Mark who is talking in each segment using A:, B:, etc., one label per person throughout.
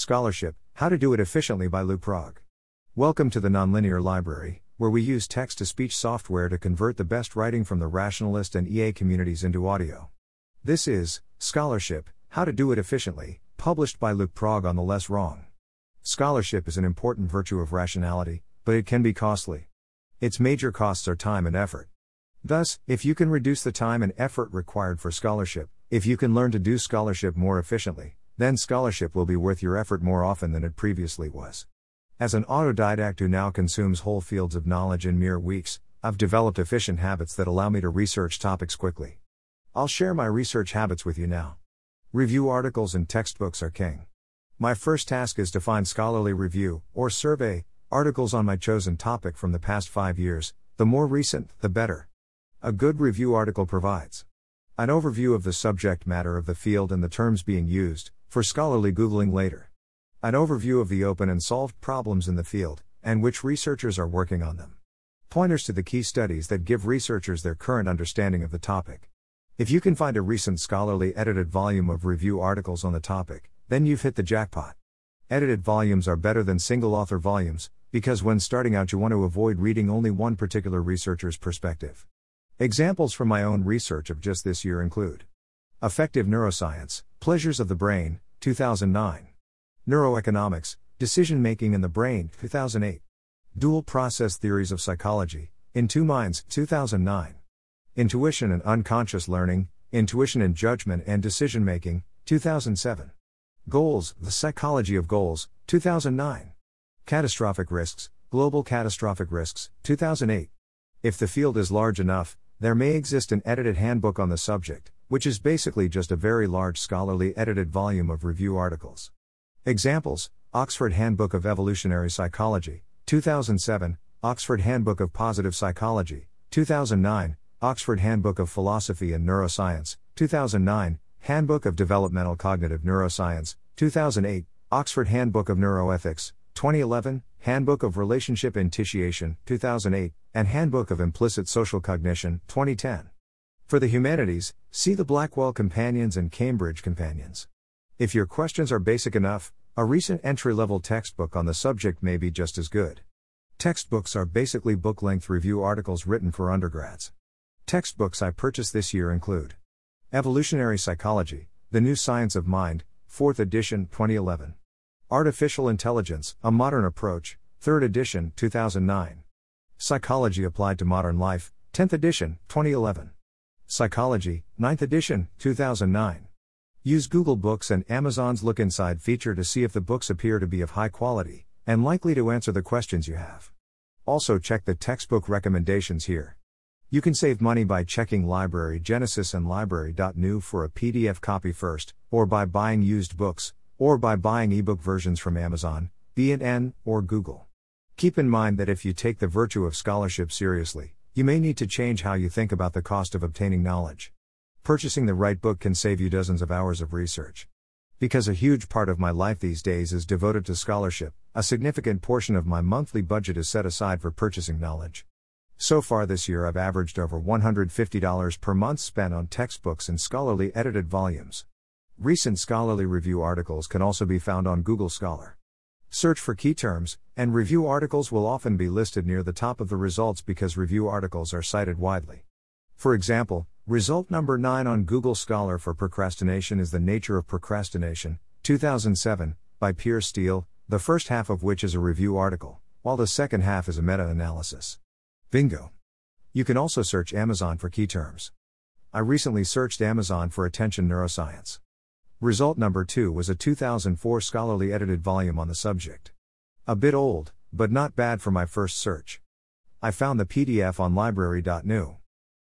A: Scholarship How to Do It Efficiently by Luke Prog. Welcome to the Nonlinear Library, where we use text to speech software to convert the best writing from the rationalist and EA communities into audio. This is Scholarship How to Do It Efficiently, published by Luke Prog on the Less Wrong. Scholarship is an important virtue of rationality, but it can be costly. Its major costs are time and effort. Thus, if you can reduce the time and effort required for scholarship, if you can learn to do scholarship more efficiently, then scholarship will be worth your effort more often than it previously was. As an autodidact who now consumes whole fields of knowledge in mere weeks, I've developed efficient habits that allow me to research topics quickly. I'll share my research habits with you now. Review articles and textbooks are king. My first task is to find scholarly review, or survey, articles on my chosen topic from the past five years, the more recent, the better. A good review article provides an overview of the subject matter of the field and the terms being used, for scholarly Googling later. An overview of the open and solved problems in the field, and which researchers are working on them. Pointers to the key studies that give researchers their current understanding of the topic. If you can find a recent scholarly edited volume of review articles on the topic, then you've hit the jackpot. Edited volumes are better than single author volumes, because when starting out, you want to avoid reading only one particular researcher's perspective. Examples from my own research of just this year include Affective Neuroscience, Pleasures of the Brain, 2009. Neuroeconomics, Decision Making in the Brain, 2008. Dual Process Theories of Psychology, In Two Minds, 2009. Intuition and Unconscious Learning, Intuition and Judgment and Decision Making, 2007. Goals, The Psychology of Goals, 2009. Catastrophic Risks, Global Catastrophic Risks, 2008. If the field is large enough, there may exist an edited handbook on the subject, which is basically just a very large scholarly edited volume of review articles. Examples Oxford Handbook of Evolutionary Psychology, 2007, Oxford Handbook of Positive Psychology, 2009, Oxford Handbook of Philosophy and Neuroscience, 2009, Handbook of Developmental Cognitive Neuroscience, 2008, Oxford Handbook of Neuroethics, 2011, Handbook of Relationship Initiation, 2008, and Handbook of Implicit Social Cognition, 2010. For the humanities, see the Blackwell Companions and Cambridge Companions. If your questions are basic enough, a recent entry level textbook on the subject may be just as good. Textbooks are basically book length review articles written for undergrads. Textbooks I purchased this year include Evolutionary Psychology, The New Science of Mind, 4th edition, 2011. Artificial Intelligence, A Modern Approach, 3rd edition, 2009. Psychology Applied to Modern Life, 10th edition, 2011. Psychology, 9th edition, 2009. Use Google Books and Amazon's Look Inside feature to see if the books appear to be of high quality and likely to answer the questions you have. Also, check the textbook recommendations here. You can save money by checking Library Genesis and Library.nu for a PDF copy first, or by buying used books, or by buying ebook versions from Amazon, B&N, or Google. Keep in mind that if you take the virtue of scholarship seriously, you may need to change how you think about the cost of obtaining knowledge. Purchasing the right book can save you dozens of hours of research. Because a huge part of my life these days is devoted to scholarship, a significant portion of my monthly budget is set aside for purchasing knowledge. So far this year, I've averaged over $150 per month spent on textbooks and scholarly edited volumes. Recent scholarly review articles can also be found on Google Scholar. Search for key terms, and review articles will often be listed near the top of the results because review articles are cited widely. For example, result number 9 on Google Scholar for procrastination is The Nature of Procrastination, 2007, by Piers Steel, the first half of which is a review article, while the second half is a meta analysis. Bingo! You can also search Amazon for key terms. I recently searched Amazon for attention neuroscience. Result number 2 was a 2004 scholarly edited volume on the subject. A bit old, but not bad for my first search. I found the PDF on library.nu.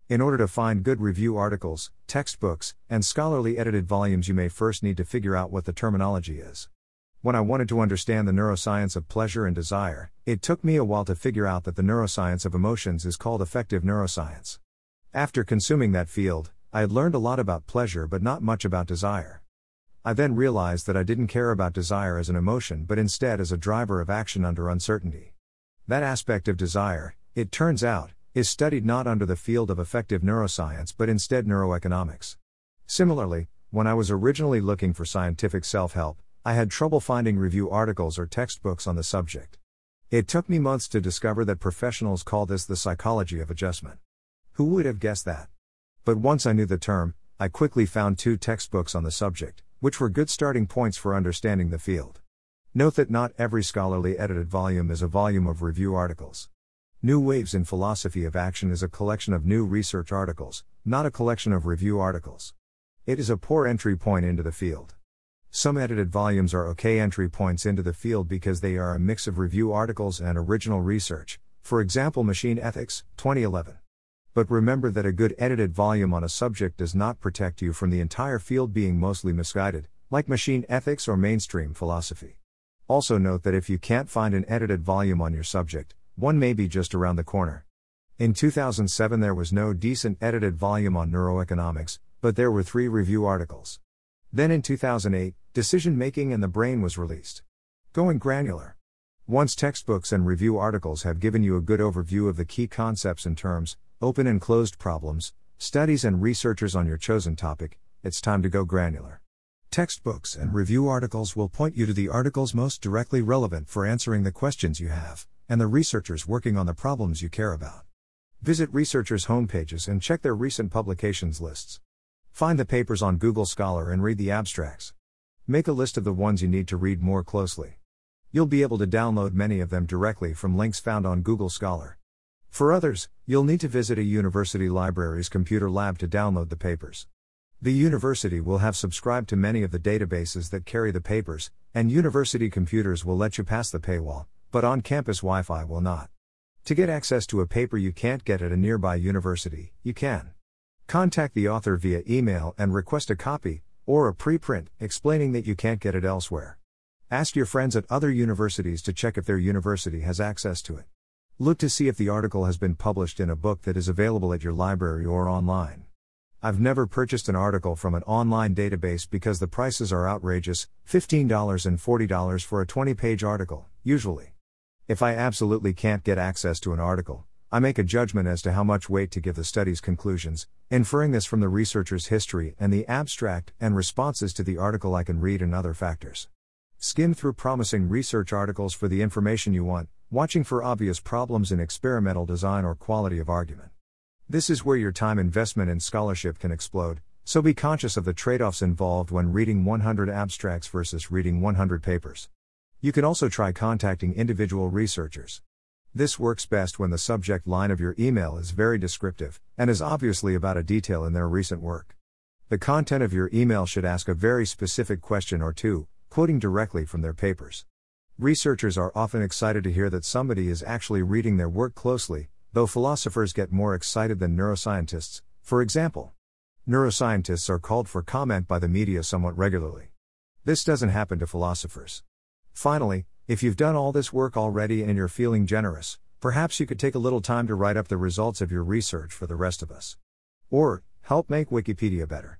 A: In order to find good review articles, textbooks, and scholarly edited volumes, you may first need to figure out what the terminology is. When I wanted to understand the neuroscience of pleasure and desire, it took me a while to figure out that the neuroscience of emotions is called affective neuroscience. After consuming that field, I had learned a lot about pleasure but not much about desire. I then realized that I didn't care about desire as an emotion but instead as a driver of action under uncertainty. That aspect of desire, it turns out, is studied not under the field of affective neuroscience but instead neuroeconomics. Similarly, when I was originally looking for scientific self help, I had trouble finding review articles or textbooks on the subject. It took me months to discover that professionals call this the psychology of adjustment. Who would have guessed that? But once I knew the term, I quickly found two textbooks on the subject, which were good starting points for understanding the field. Note that not every scholarly edited volume is a volume of review articles. New Waves in Philosophy of Action is a collection of new research articles, not a collection of review articles. It is a poor entry point into the field. Some edited volumes are okay entry points into the field because they are a mix of review articles and original research, for example, Machine Ethics, 2011. But remember that a good edited volume on a subject does not protect you from the entire field being mostly misguided, like machine ethics or mainstream philosophy. Also, note that if you can't find an edited volume on your subject, one may be just around the corner. In 2007, there was no decent edited volume on neuroeconomics, but there were three review articles. Then in 2008, Decision Making and the Brain was released. Going granular. Once textbooks and review articles have given you a good overview of the key concepts and terms, open and closed problems, studies, and researchers on your chosen topic, it's time to go granular. Textbooks and review articles will point you to the articles most directly relevant for answering the questions you have, and the researchers working on the problems you care about. Visit researchers' homepages and check their recent publications lists. Find the papers on Google Scholar and read the abstracts. Make a list of the ones you need to read more closely. You'll be able to download many of them directly from links found on Google Scholar. For others, you'll need to visit a university library's computer lab to download the papers. The university will have subscribed to many of the databases that carry the papers, and university computers will let you pass the paywall, but on campus Wi Fi will not. To get access to a paper you can't get at a nearby university, you can. Contact the author via email and request a copy, or a preprint, explaining that you can't get it elsewhere. Ask your friends at other universities to check if their university has access to it. Look to see if the article has been published in a book that is available at your library or online. I've never purchased an article from an online database because the prices are outrageous $15 and $40 for a 20 page article, usually. If I absolutely can't get access to an article, I make a judgment as to how much weight to give the study's conclusions, inferring this from the researcher's history and the abstract and responses to the article I can read and other factors. Skim through promising research articles for the information you want, watching for obvious problems in experimental design or quality of argument. This is where your time investment in scholarship can explode, so be conscious of the trade offs involved when reading 100 abstracts versus reading 100 papers. You can also try contacting individual researchers. This works best when the subject line of your email is very descriptive and is obviously about a detail in their recent work. The content of your email should ask a very specific question or two, quoting directly from their papers. Researchers are often excited to hear that somebody is actually reading their work closely, though philosophers get more excited than neuroscientists, for example. Neuroscientists are called for comment by the media somewhat regularly. This doesn't happen to philosophers. Finally, if you've done all this work already and you're feeling generous, perhaps you could take a little time to write up the results of your research for the rest of us. Or, help make Wikipedia better.